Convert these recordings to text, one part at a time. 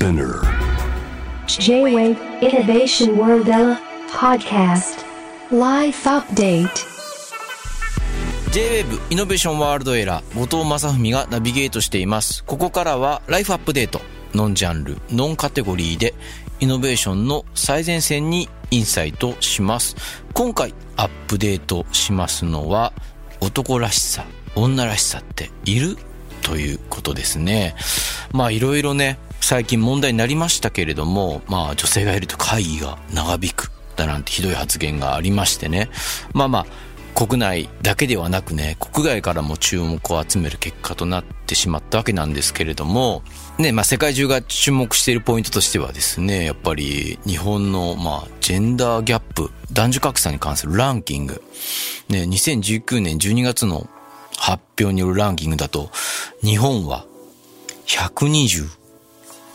Spinner. J-Wave Innovation World Podcast. Life Update. J-WAVE イノベーションワールドエラー後藤正文がナビゲートしています。ここからはライフアップデートノンジャンルノンカテゴリーでイノベーションの最前線にインサイトします。今回アップデートしますのは男らしさ女らしさっている？ということですね。まあいろいろね最近問題になりましたけれどもまあ女性がいると会議が長引くだなんてひどい発言がありましてね。まあまあ国内だけではなくね、国外からも注目を集める結果となってしまったわけなんですけれども、ね、まあ世界中が注目しているポイントとしてはですね、やっぱり日本のまあジェンダーギャップ、男女格差に関するランキング、ね、2019年12月の発表によるランキングだと、日本は125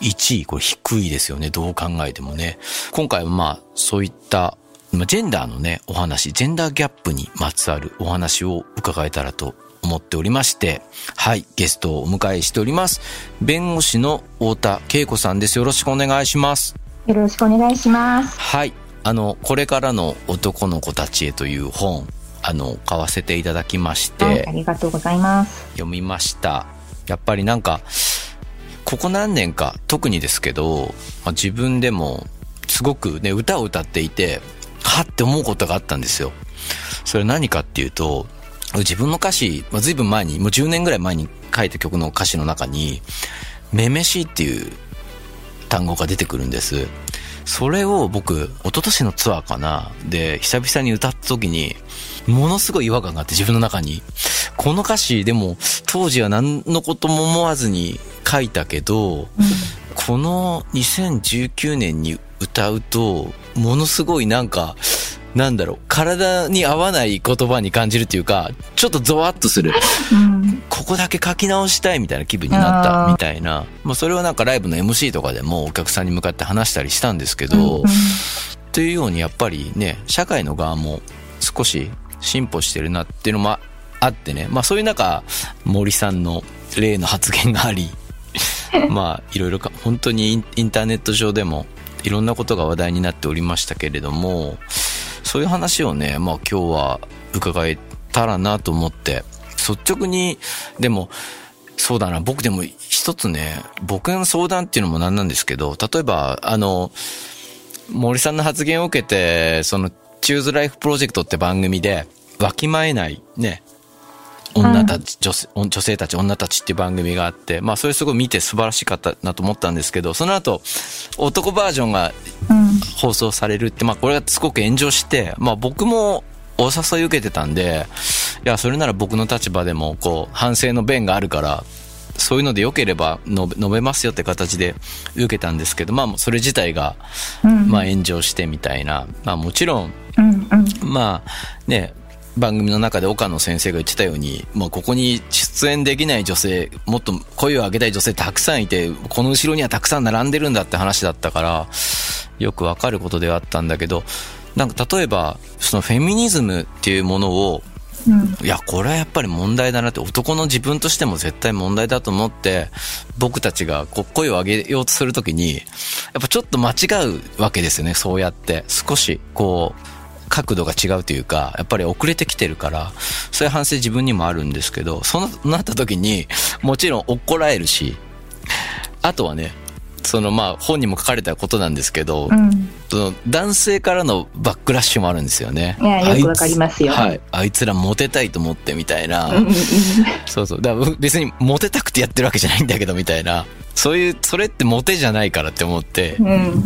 121位、これ低いですよね、どう考えてもね。今回はまあそういったジェンダーのね、お話、ジェンダーギャップにまつわるお話を伺えたらと思っておりまして、はい、ゲストをお迎えしております。弁護士の太田恵子さんです。よろしくお願いします。よろしくお願いします。はい、あの、これからの男の子たちへという本、あの、買わせていただきまして、はい、ありがとうございます。読みました。やっぱりなんか、ここ何年か、特にですけど、まあ、自分でも、すごくね、歌を歌っていて、はって思うことがあったんですよ。それ何かっていうと、自分の歌詞、まあ、随分前に、もう10年ぐらい前に書いた曲の歌詞の中に、めめしいっていう単語が出てくるんです。それを僕、一昨年のツアーかなで、久々に歌った時に、ものすごい違和感があって自分の中に。この歌詞でも当時は何のことも思わずに書いたけど、うん、この2019年に歌うと、ものすごいなんか、なんだろう、体に合わない言葉に感じるっていうか、ちょっとゾワッとする。うん、ここだけ書き直したいみたいな気分になったみたいな。まあそれはなんかライブの MC とかでもお客さんに向かって話したりしたんですけど、うん、というようにやっぱりね、社会の側も少し進歩してるなっていうのもあってね、まあそういう中、森さんの例の発言があり、まあいろいろか、本当にインターネット上でもいろんなことが話題になっておりましたけれども、そういう話をね、まあ今日は伺えたらなと思って、率直に、でも、そうだな、僕でも一つね、僕の相談っていうのもなんなんですけど、例えば、あの、森さんの発言を受けて、その、チューズライフプロジェクトって番組で、わきまえないね、女たち、女性、女性たち、女たちっていう番組があって、まあそれすごい見て素晴らしかったなと思ったんですけど、その後、男バージョンが放送されるって、まあこれがすごく炎上して、まあ僕もお誘い受けてたんで、いや、それなら僕の立場でも、こう、反省の弁があるから、そういうので良ければ述べ述べますよって形で受けたんですけど、まあそれ自体が、まあ炎上してみたいな、まあもちろん、まあね、番組の中で岡野先生が言ってたように、まあ、ここに出演できない女性、もっと声を上げたい女性たくさんいて、この後ろにはたくさん並んでるんだって話だったから、よくわかることではあったんだけど、なんか例えば、そのフェミニズムっていうものを、うん、いや、これはやっぱり問題だなって、男の自分としても絶対問題だと思って、僕たちがこう声を上げようとするときに、やっぱちょっと間違うわけですよね、そうやって。少し、こう、角度が違うというか、やっぱり遅れてきてるから、そういう反省自分にもあるんですけど、そうなった時に、もちろん怒られるし、あとはね、そのまあ本にも書かれたことなんですけど、うん、その男性からのバックラッシュもあるんですよね。いや、よくわかりますよ。はい。あいつらモテたいと思ってみたいな。そうそう。だから別にモテたくてやってるわけじゃないんだけどみたいな。そういう、それってモテじゃないからって思って。うん、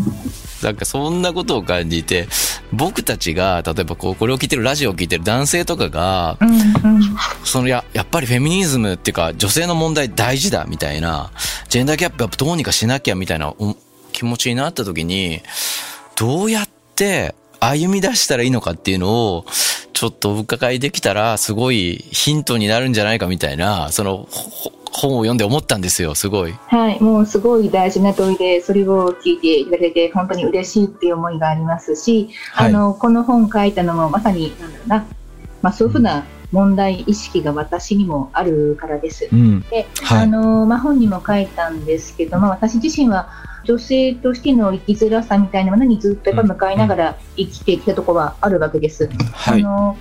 なんかそんなことを感じて、僕たちが、例えばこう、これを聞いてる、ラジオを聞いてる男性とかが、うんうん、そのや、やっぱりフェミニズムっていうか、女性の問題大事だ、みたいな、ジェンダーギャップやっぱどうにかしなきゃ、みたいな気持ちになった時に、どうやって歩み出したらいいのかっていうのを、ちょっとお伺いできたら、すごいヒントになるんじゃないかみたいな、その、本を読んで思ったんですよ、すごい。はい、もうすごい大事な問いで、それを聞いていただけて、本当に嬉しいっていう思いがありますし、はい、あの、この本書いたのもまさに、なんだろうな、まあそういうふうな問題意識が私にもあるからです。うん。で、はいあのまあ、本にも書いたんですけども、私自身は女性としての生きづらさみたいなものにずっとやっぱ向かいながら生きてきたところはあるわけです。はい。あの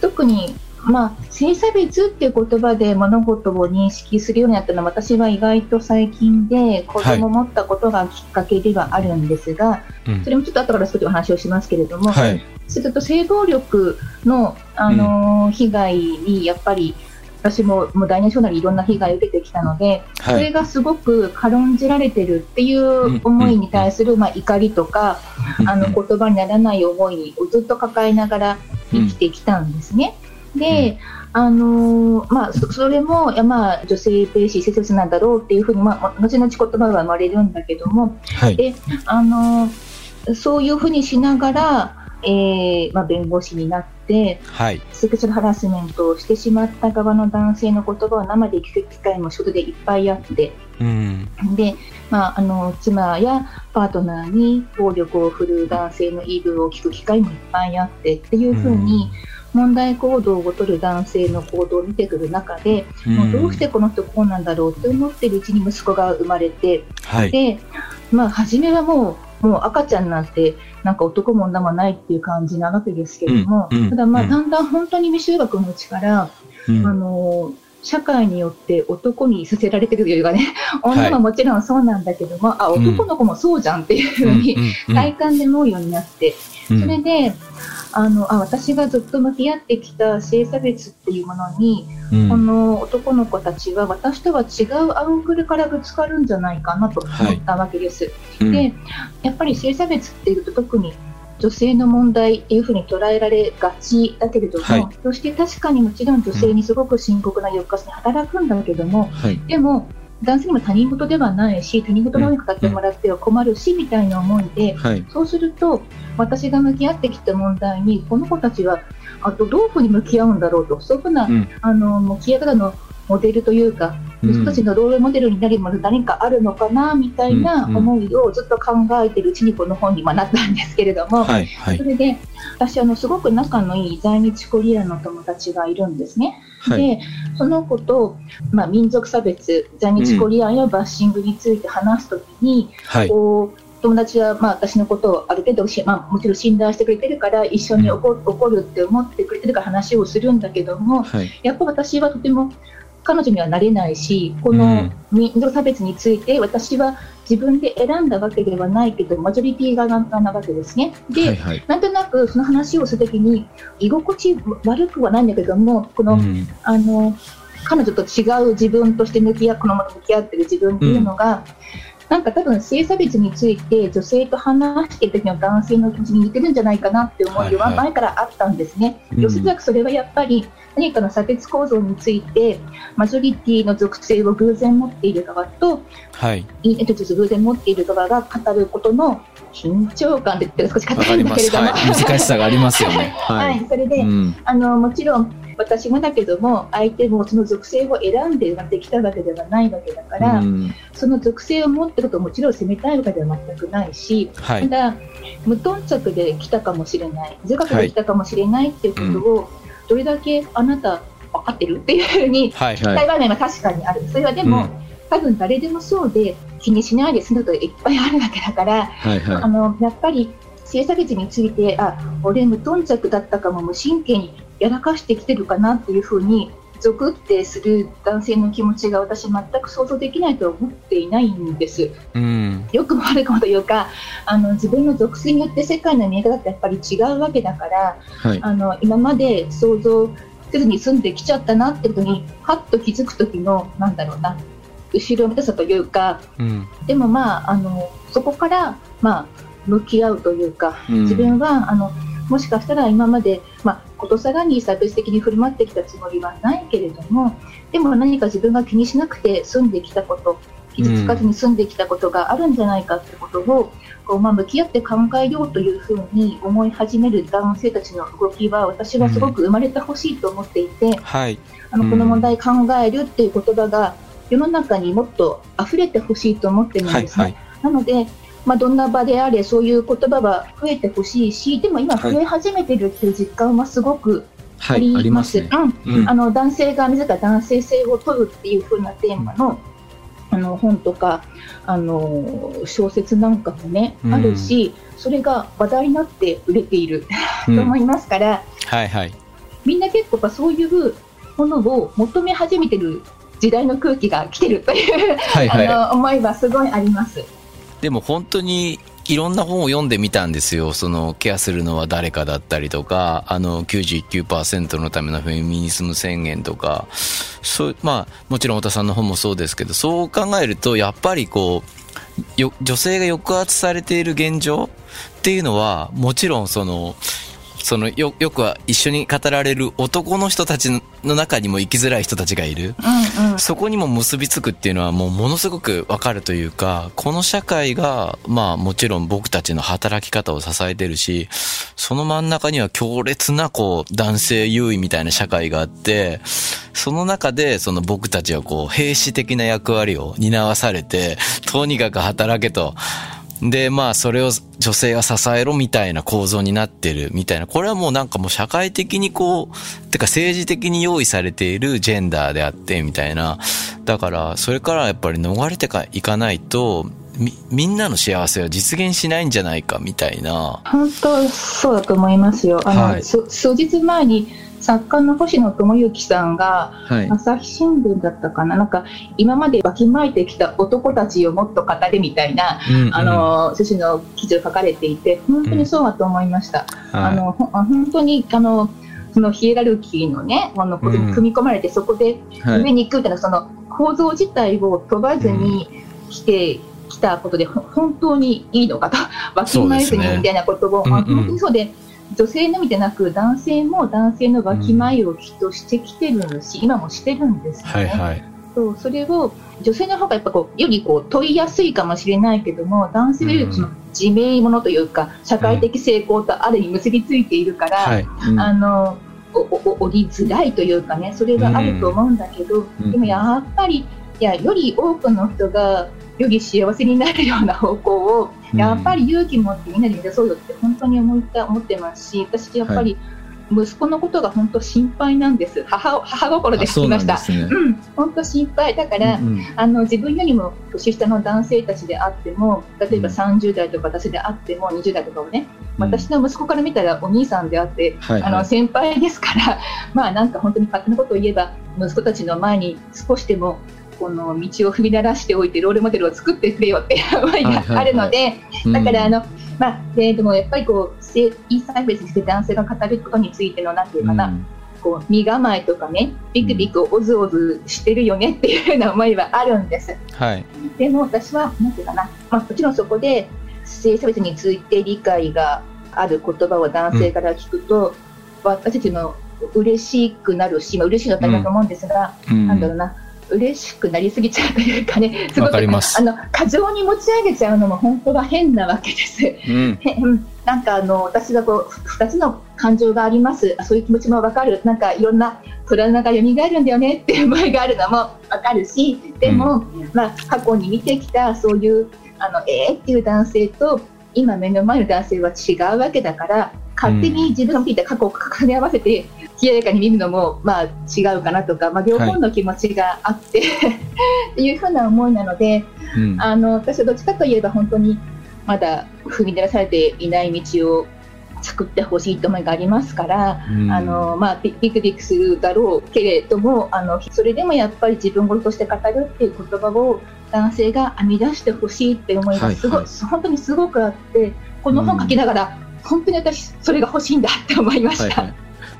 特に、まあ、性差別っていう言葉で物事を認識するようになったのは私は意外と最近で子供を持ったことがきっかけではあるんですが、うんそれもちょっと後から少しお話をしますけれども、はい。すると性暴力の、あのー被害にやっぱり私ももう大なり小なりいろんな被害を受けてきたので、そはい。れがすごく軽んじられてるっていう思いに対する、まあ、怒りとか、あの言葉にならない思いをずっと抱えながら生きてきたんですね。で、あのーまあ、そそれも、いやまあ、女性蔑視、施設なんだろうっていうふうに、まあ、後々言葉は生まれるんだけども、はい。であのそういうふうにしながら、えーまあ、弁護士になって、はい。セクシャルハラスメントをしてしまった側の男性の言葉を生で聞く機会も仕事でいっぱいあって、うん。で、まあ、あの妻やパートナーに暴力を振るう男性の言い分を聞く機会もいっぱいあってっていうふうに、問題行動を取る男性の行動を見てくる中で、もうどうしてこの人こうなんだろうって思ってるうちに息子が生まれて、はい。で、まあ、初めはもう、もう赤ちゃんなんて、なんか男も女もないっていう感じなわけですけども、ただまあ、うん。だんだん本当に未就学のうちから、うん。あの、社会によって男にさせられてるというかね、はい。女ももちろんそうなんだけども、あ、うん。男の子もそうじゃんっていうふうに、うん。体感で思うようになって、うん。それで、あの、あ、私がずっと向き合ってきた性差別っていうものに、うんこの男の子たちは私とは違うアングルからぶつかるんじゃないかなと思ったわけです。うんで、やっぱり性差別っていうと特に女性の問題っていうふうに捉えられがちだけれども、はいそして確かにもちろん女性にすごく深刻な抑圧に働くんだけども、はい。でも男性にも他人事ではないし他人事のように語ってもらっては困るしみたいな思いで、はい。そうすると私が向き合ってきた問題にこの子たちはあとどういうふうに向き合うんだろうとそういうふうな、うんあの向き合い方のモデルというか、うん人たちのロールモデルになるもの何かあるのかなみたいなうん思いをずっと考えてるうちにこの本にまあなったんですけれども、はい。はいそ。れで私あのすごく仲のいい在日コリアンの友達がいるんですね。はい。でその子と、まあ、民族差別在日コリアンやバッシングについて話すときに、はい。こう友達はまあ私のことをある程度し、まあ、もちろん信頼してくれてるから一緒に怒怒るって思ってくれてるから話をするんだけどもはい。やっぱ私はとても彼女にはなれないしこの民族差別について私は自分で選んだわけではないけどマジョリティ側なわけですね。で、はい。はい。なんとなくその話をするときに居心地悪くはないんだけどもこの、うんあの彼女と違う自分として向き合このまま向き合ってる自分っていうのが、なんか多分性差別について女性と話してる時の男性の気持ちに似てるんじゃないかなって思いははいはい前からあったんですね。うんおそらくそれはやっぱり何かの差別構造についてマジョリティの属性を偶然持っている側とはい。いいねと偶然持っている側が語ることの緊張感って言って少しわ硬い。んだけれども、はい。難しさがありますよね。は、はいそれで、うん。あのもちろん私もだけども相手もその属性を選んで生まれてきたわけではないわけだから、うん。その属性を持ってるともちろん責めたいわけでは全くないし、はい。ただ無頓着で来たかもしれない自覚で来たかもしれないっていうことを、どれだけあなた分かってるっていうふうにはい。聞きたい場面は確かにある。それはでも、うん。多分誰でもそうで気にしないで済むことがいっぱいあるわけだから、はい。あのやっぱり性差別についてあ俺無頓着だったかも無神経にやらかしてきてるかなっていうふうにゾクってする男性の気持ちが私全く想像できないとは思っていないんですうん。よくも悪くもというかあの自分の属性によって世界の見え方ってやっぱり違うわけだからはい。あの今まで想像せずに住んできちゃったなってことにはっと気づく時のなんだろうな後ろめたさというかうん。でもまああのそこからまあ向き合うというかうん自分はあのもしかしたら今まで、まあ、ことさらに差別的に振る舞ってきたつもりはないけれどもでも何か自分が気にしなくて住んできたこと傷つかずに住んできたことがあるんじゃないかってことを、こうまあ、向き合って考えようというふうに思い始める男性たちの動きは私はすごく生まれてほしいと思っていて、はい。あのこの問題考えるっていう言葉が世の中にもっと溢れてほしいと思ってるんはい。ですね。はい。なので、まあ、どんな場であれそういう言葉は増えてほしいしでも今はい増え始めてるっていう実感はすごくあります。男性が自ら男性性を取るっていう風なテーマの,、あの本とかあの小説なんかもね、うんあるしそれが話題になって売れているうんと思いますから、はいはい。みんな結構そういうものを求め始めてる時代の空気が来てるという、はいはい。あの思いはすごいあります。でも本当にいろんな本を読んでみたんですよ。そのケアするのは誰かだったりとか、あの99%のためのフェミニズム宣言とか、そう、まあもちろん太田さんの本もそうですけど、そう考えるとやっぱりこう、よ女性が抑圧されている現状っていうのは、もちろんその、そのよ、よくは一緒に語られる男の人たちの中にも生きづらい人たちがいる。うんうんそこにも結びつくっていうのはもうものすごくわかるというか、この社会が、まあもちろん僕たちの働き方を支えてるし、その真ん中には強烈なこう男性優位みたいな社会があって、その中でその僕たちはこう兵士的な役割を担わされて、とにかく働けと。で、まあ、それを女性は支えろみたいな構造になってるみたいな。これはもうなんかもう社会的にこう、てか政治的に用意されているジェンダーであってみたいな。だから、それからやっぱり逃れてかいかないと、み、みんなの幸せは実現しないんじゃないかみたいな。本当そうだと思いますよ。あの、はいす数日前に作家の星野智之さんがはい。朝日新聞だったかな、なんか今までわきまえてきた男たちをもっと語れみたいな、うんあ、の趣旨の記事を書かれていて、本当にそうだと思いました。あのほあ本当にあのそのヒエラルキーのね、あのことに組み込まれて、そこではい。上に行くみたいな、その構造自体を飛ばずに来てきたことで、ほ本当にいいのかと、わきまえずにみたいなことを、本当にそうで、女性のみでなく、男性も男性のわきまえをきっとしてきてるし、今もしてるんですよね。はい。そうそれを女性の方がやっぱこうよりこう問いやすいかもしれないけども男性よりその自明ものというか社会的成功とある意味結びついているから、はい。うんあのおりづらいというかねそれがあると思うんだけど、うんでもやっぱりいやより多くの人がより幸せになるような方向をうんやっぱり勇気持ってみんなで目指そうよって本当に思った思ってますし私やっぱり息子のことが本当心配なんです。母母心で聞きました。んですね。うん、本当心配だから、うんあの自分よりも年下の男性たちであっても例えばうん。30代とか私であっても20代とかもね、うん。私の息子から見たらお兄さんであって、はいはい。あの先輩ですからまあなんか本当に勝手なことを言えば息子たちの前に少しでもこの道を踏み鳴らしておいてロールモデルを作ってくれよっていう 思いがあるので、だからあの、まあででもやっぱりこう性いい差別にして男性が語ることについてのなんていうかな、うん。こう身構えとかねビクビクオズオズしてるよねっていうような思いはあるんです。はい。でも私はなんていうかな、まあ、もちろんそこで性差別について理解がある言葉を男性から聞くと、私たちも嬉しくなるし、まあ、嬉しいのだと思うんですが、うん。なんだろうな嬉しくなりすぎちゃうというかねす。ごわくあの過剰に持ち上げちゃうのも本当は変なわけです。うん。なんかあの私がこう2つの感情があります。あそういう気持ちも分かる。なんかいろんなトラウマが蘇るんだよね。っていう思いがあるのも分かるしでも、まあ、過去に見てきたそういうあのえー？っていう男性と今目の前の男性は違うわけだから勝手に自分の見ていた過去を重ね合わせて冷ややかに見るのもまあ違うかなとか、まあ、両方の気持ちがあって、っていうふうな思いなので。うん。あの私はどっちかといえば本当にまだ踏み出されていない道を作ってほしいと思いがありますから、うん。あのまあ、ビビクビクするだろうけれどもあのそれでもやっぱり自分事として語るっていう言葉を男性が編み出してほしいっていう思いがすごい、はい。本当にすごくあってこの本書きながら、本当に私それが欲しいんだって思いました。はいはい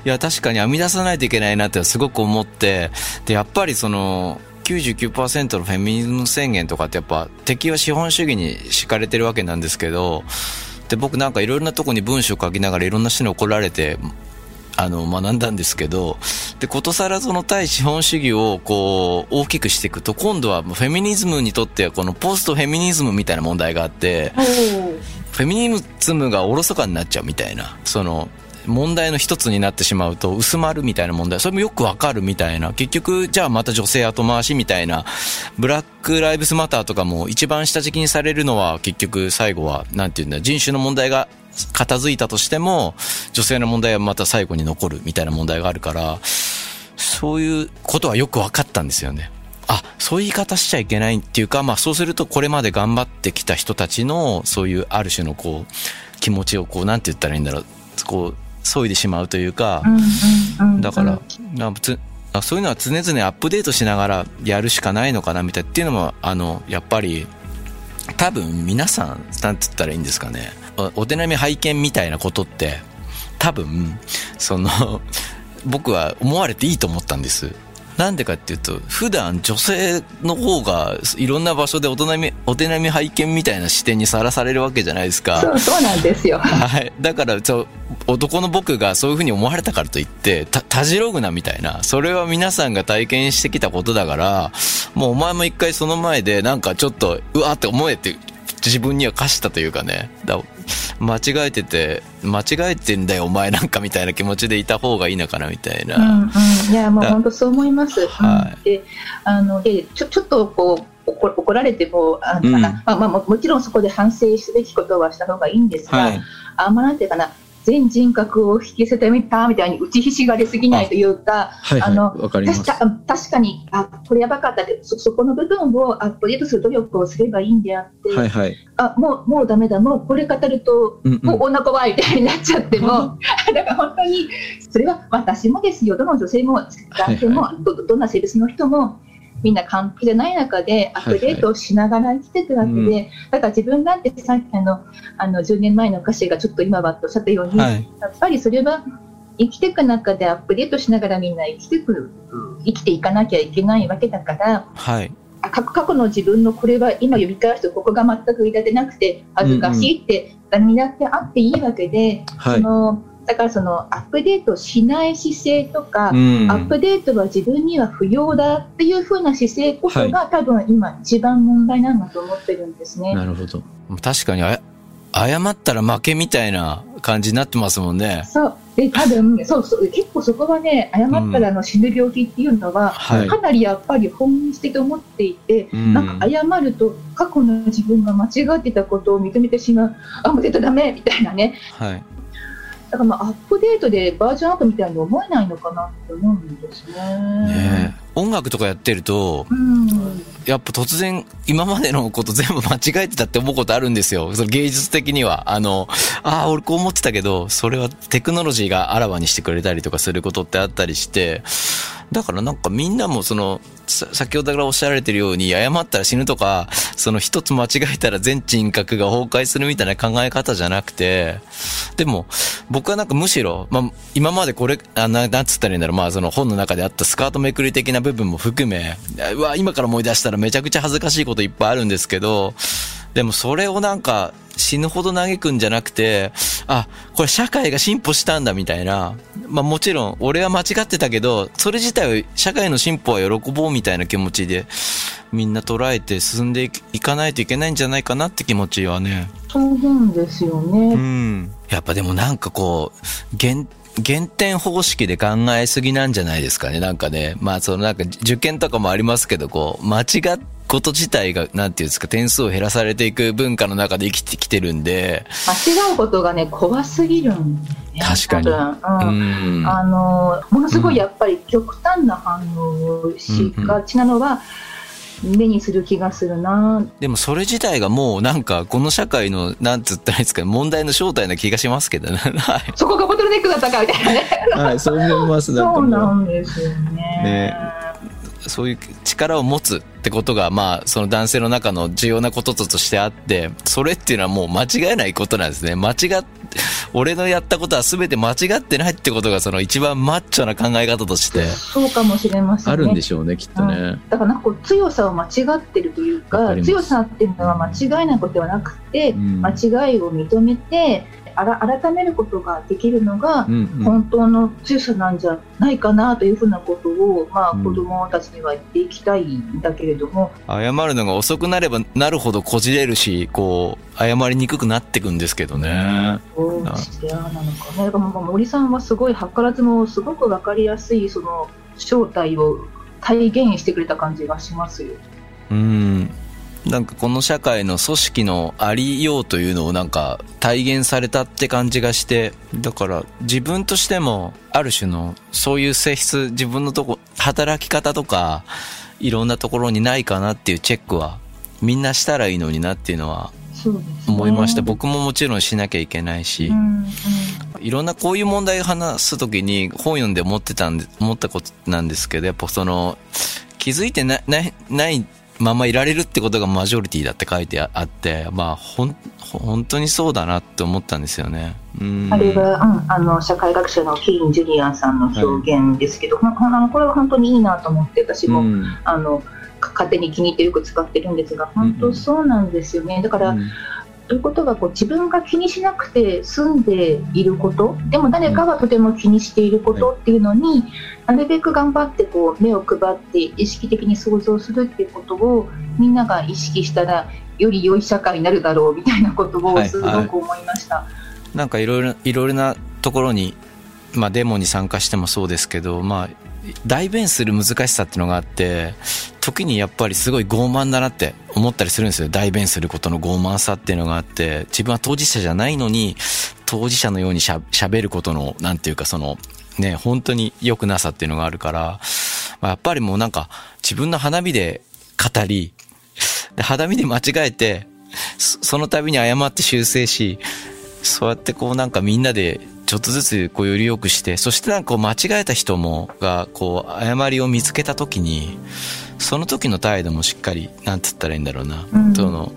いや、確かに編み出さないといけないなってすごく思って、で、やっぱりその、99%のフェミニズム宣言とかってやっぱ敵は資本主義に敷かれてるわけなんですけど、で、僕なんかいろんなとこに文章書きながらいろんな人に怒られて、あの、学んだんですけど、で、ことさらその対資本主義をこう、大きくしていくと、今度はもうフェミニズムにとってはこのポストフェミニズムみたいな問題があって、フェミニズムがおろそかになっちゃうみたいな、その、問題の一つになってしまうと薄まるみたいな問題、それもよくわかるみたいな、結局、じゃあまた女性後回しみたいな、ブラックライブスマターとかも一番下敷きにされるのは結局最後は、なんていうんだ、人種の問題が片付いたとしても、女性の問題はまた最後に残るみたいな問題があるから、そういうことはよく分かったんですよね。あ、そういう言い方しちゃいけないっていうか、まあそうするとこれまで頑張ってきた人たちの、そういうある種のこう、気持ちをこう、なんて言ったらいいんだろう、こう、削いでしまうというか、だから、なつあそういうのは常々アップデートしながらやるしかないのかなみたいなっていうのも、あの、やっぱり、多分皆さん、なんて言ったらいいんですかね。おお手並み拝見みたいなことって、多分、その、僕は思われていいと思ったんです。なんでかっていうと、普段女性の方がいろんな場所でお手並み、お手並み拝見みたいな視点にさらされるわけじゃないですか。そうそうなんですよ。はい。だから、そう、男の僕がそういうふうに思われたからといって、た、たじろぐなみたいな。それは皆さんが体験してきたことだから、もうお前も一回その前で、なんかちょっと、うわーって思えて、自分には課したというかね。だ間違えてて、間違えてんだよお前なんかみたいな気持ちでいた方がいいのかなみたいな。うんうん、いやもうだ本当そう思います。はいうんであのでちょちょっとこう怒怒られてもあのうんまあまあ、ももちろんそこで反省すべきことはした方がいいんですが、はい。あんまなんていうかな全人格を引き捨てみたみたいに打ちひしがれすぎないというか、はいはいあの確かにあこれやばかったってそそこの部分をアップデートする努力をすればいいんであって、はいはい。あもうもうダメだ。もうこれ語るとうんうん。もう女怖いみたいになっちゃっても、だから本当にそれは私もですよ。どの女性も男性も、はどどんな性別の人もみんな完璧じゃない中でアップデートをしながら生きていくわけで、はいはだから自分だってさっきあのあの10年前の歌詞がちょっと今はとおっしゃったように、はい。やっぱりそれは生きていく中でアップデートしながらみんな生きてくる生きていかなきゃいけないわけだから。はい。あ過去の自分のこれは今読み返すとここが全くいられなくて恥ずかしいって誰にだってあっていいわけで、はいそ。のだからそのアップデートしない姿勢とか、うんアップデートは自分には不要だっていう風な姿勢こそが、多分今一番問題なんだと思ってるんですね。なるほど。確かにあや、謝ったら負けみたいな感じになってますもんね。そうで多分 そうそう結構そこはね謝ったらあの死ぬ病気っていうのは、はいかなりやっぱり本質的と思っていて、うんなんか謝ると過去の自分が間違ってたことを認めてしまうあもう絶対ダメみたいなねはい。だからまあアップデートでバージョンアップみたいに思えないのかなって思うんですね。ねえ音楽とかやってると、うんやっぱ突然、今までのこと全部間違えてたって思うことあるんですよ。その芸術的には。あの、ああ、俺こう思ってたけど、それはテクノロジーがあらわにしてくれたりとかすることってあったりして、だからなんかみんなもその、先ほどからおっしゃられてるように、謝ったら死ぬとか、その一つ間違えたら全人格が崩壊するみたいな考え方じゃなくて、でも、僕はなんかむしろ、まあ、今までこれ、あななんつったらいいんだろう、まあその本の中であったスカートめくり的な部分も含め、うわ、今から思い出したらめちゃくちゃ恥ずかしいこといっぱいあるんですけど、でもそれをなんか死ぬほど嘆くんじゃなくて、あ、これ社会が進歩したんだみたいな。まあもちろん俺は間違ってたけど、それ自体を社会の進歩は喜ぼうみたいな気持ちでみんな捉えて進んでいいかないといけないんじゃないかなって気持ちはね。そうなんですようね。ん。やっぱでもなんかこう、減、減点方式で考えすぎなんじゃないですかね。なんかね。まあそのなんか受験とかもありますけど、こう、間違っこと自体が、なんていうんですか、点数を減らされていく文化の中で生きてきてるんで、間違うことがね怖すぎるんだよね。確かに多分うんうん。あのものすごいやっぱり極端な反応をしがちなのは目にする気がするな。でもそれ自体がもうなんかこの社会の、なんつったらいいですか、問題の正体な気がしますけどね。はい。そこがボトルネックだったかみたいなね。はい、そう思います。なんかそうな。んですよね。ねそういう力を持つってことが、まあ、その男性の中の重要なこととしてあって、それっていうのはもう間違えないことなんですね。間違っ、俺のやったことは全て間違ってないってことがその一番マッチョな考え方として。そうかもしれませんね。あるんでしょうね、きっとね。だからなんかこう強さを間違ってるというか強さっていうのは間違いなことではなくて、うん間違いを認めて改めることができるのが、うんうん。本当の強さなんじゃないかなというふうなことを、まあ、うん子供たちには言っていきたいんだけれども、謝るのが遅くなればなるほどこじれるし、こう、謝りにくくなってくんですけどね。どうしてなのかね。森さんはすごい図らずもすごくわかりやすいその正体を体現してくれた感じがしますよ。うん。なんかこの社会の組織のありようというのをなんか体現されたって感じがして、だから自分としてもある種のそういう性質、自分のとこ、働き方とか、いろんなところにないかなっていうチェックはみんなしたらいいのになっていうのは思いました。僕ももちろんしなきゃいけないしう、んうんいろんなこういう問題を話すときに本読んで思ってたんで、思ったことなんですけど、やっぱその、気づいてなない、ないままいられるってことがマジョリティだって書いてあって、まあ、ほん、本当にそうだなって思ったんですよね。うん。あれは、うん、あの社会学者のキーン・ジュリアンさんの表現ですけど、ほんほんあのこれは本当にいいなと思って私も、うんあのか勝手に気に入ってよく使ってるんですが本当そうなんですよねだから、うんということはこう自分が気にしなくて済んでいることでも誰かがとても気にしていることっていうのに、なるべく頑張ってこう目を配って意識的に想像するっていうことをみんなが意識したらより良い社会になるだろうみたいなことをはいすごく思いました。なんかいろいろ、いろいろなところに、まあデモに参加してもそうですけど、まあ、代弁する難しさってのがあって、時にやっぱりすごい傲慢だなって思ったりするんですよ。代弁することの傲慢さっていうのがあって、自分は当事者じゃないのに、当事者のようにしゃ喋ることの、なんていうかその、ね、本当に良くなさっていうのがあるから、まあ、やっぱりもうなんか自分の花火で語り、で花火で間違えて、そその度に謝って修正し、そうやってこうなんかみんなでちょっとずつこうより良くして、そしてなんかこう間違えた人もがこう誤りを見つけた時に、その時の態度もしっかり、なんて言ったらいいんだろうな。うんその、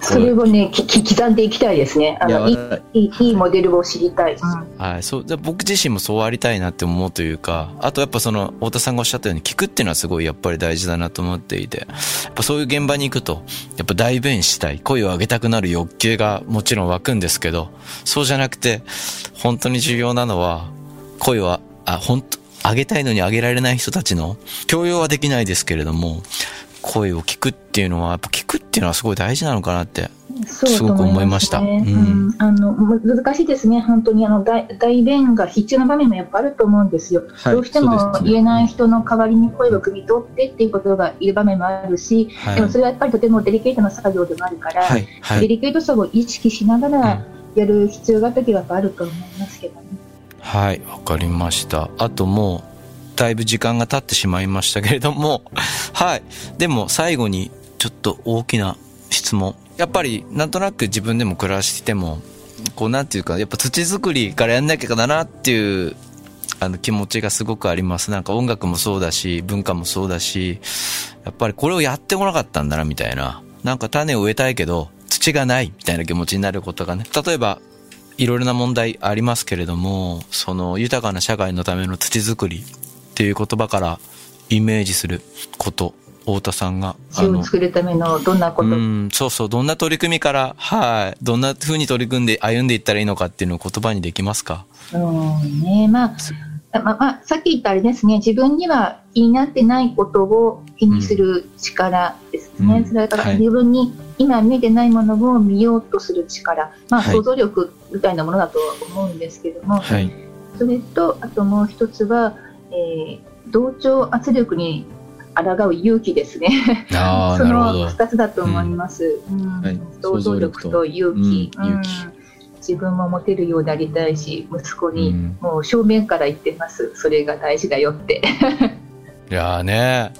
それをね、きき刻んでいきたいですね。あのいいいやいいいいモデルを知りたい。うんはい、そう、で僕自身もそうありたいなって思うというか、あとやっぱその、太田さんがおっしゃったように聞くっていうのはすごいやっぱり大事だなと思っていて、やっぱそういう現場に行くと、やっぱ代弁したい、声を上げたくなる欲求がもちろん湧くんですけど、そうじゃなくて、本当に重要なのは、声を、あ、本当上げたいのに上げられない人たちの、強要はできないですけれども、声を聞くっていうのは、やっぱ聞くっていうのはすごい大事なのかなって。すごく思いましたと思いますねうんうんあのむ難しいですね、本当にあの代代弁が必要な場面もやっぱあると思うんですよ。はいどうしても言えない人の代わりに声を汲み取ってっていうことがいる場面もあるし、はい。でもそれはやっぱりとてもデリケートな作業でもあるから、はい。はい。デリケートさを意識しながらやる必要が時はやっぱあると思いますけどね。はい、わかりました。あともう、だいぶ時間が経ってしまいましたけれども、はい。でも最後に、ちょっと大きな質問。やっぱり、なんとなく自分でも暮らしても、こうなんていうか、やっぱ土作りからやんなきゃだなっていう、あの気持ちがすごくあります。なんか音楽もそうだし、文化もそうだし、やっぱりこれをやってこなかったんだな、みたいな。なんか種を植えたいけど、土がない、みたいな気持ちになることがね。例えば、いろいろな問題ありますけれども、その豊かな社会のための土作りっていう言葉からイメージすること、太田さんが、地を作るためのどんなこと、うん、そうそう、どんな取り組みから、はい、どんな風に取り組んで歩んでいったらいいのかっていうのを言葉にできますか？うんね。まあまあまあ、さっき言ったあれですね、自分には気になってないことを気にする力ですね。うんそれからはい自分に今見えてないものを見ようとする力、まあ、はい想像力みたいなものだとは思うんですけども、はい。それと、あともう一つは、えー同調圧力に抗う勇気ですね。そ。の二つだと思います。うんはい想像力と勇気、うん勇気自分もモテるようでありたいし、息子にうんもう正面から言ってます。それが大事だよって。いやーね、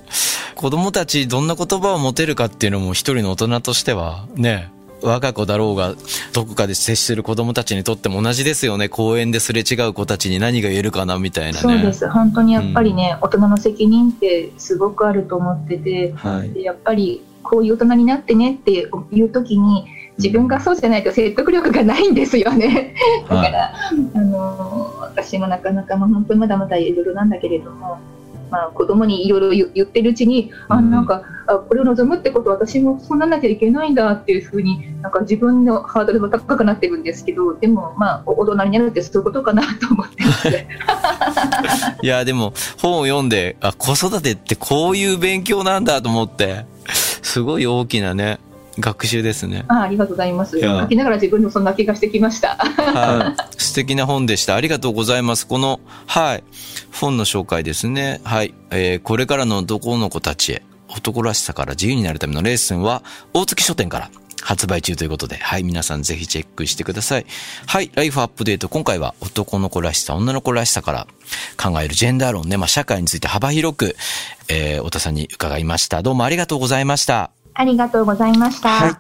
子供たちどんな言葉を持てるかっていうのも一人の大人としては、ね、我が子だろうが、どこかで接する子供たちにとっても同じですよね。公園ですれ違う子たちに何が言えるかなみたいなね。そうです。本当にやっぱりね、大人の責任ってすごくあると思ってて、はい。でやっぱりこういう大人になってねっていう時に、自分がそうじゃないと説得力がないんですよね。だかはいら、あの私もなかなか、まあ、本当にまだまだいろいろなんだけれども、まあ、子供にいろいろ言言ってるうちに、あうんなんかあこれを望むってことは私もそうなんなきゃいけないんだっていうふうになんか自分のハードルが高くなってるんですけどでもまあお大人になるってそういうことかなと思ってます。いや、でも、本を読んで、あ、子育てってこういう勉強なんだと思って、すごい大きなね、学習ですね。あありがとうございます。書きながら自分でもそんな気がしてきました。はい。素敵な本でした。ありがとうございます。この、はい。本の紹介ですね。はい。えーこれからの男の子たちへ、男らしさから自由になるためのレッスンは、大月書店から発売中ということで、はい、皆さんぜひチェックしてください。はい、ライフアップデート。今回は男の子らしさ、女の子らしさから考えるジェンダー論ね、まあ社会について幅広く、えー、太田さんに伺いました。どうもありがとうございました。ありがとうございました。はい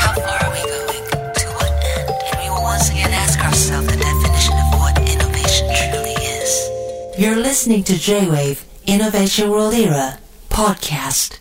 How far are we going? To what end? And we will once again ask ourselves the definition of what innovation truly is. You're listening to J-Wave Innovation World Era podcast.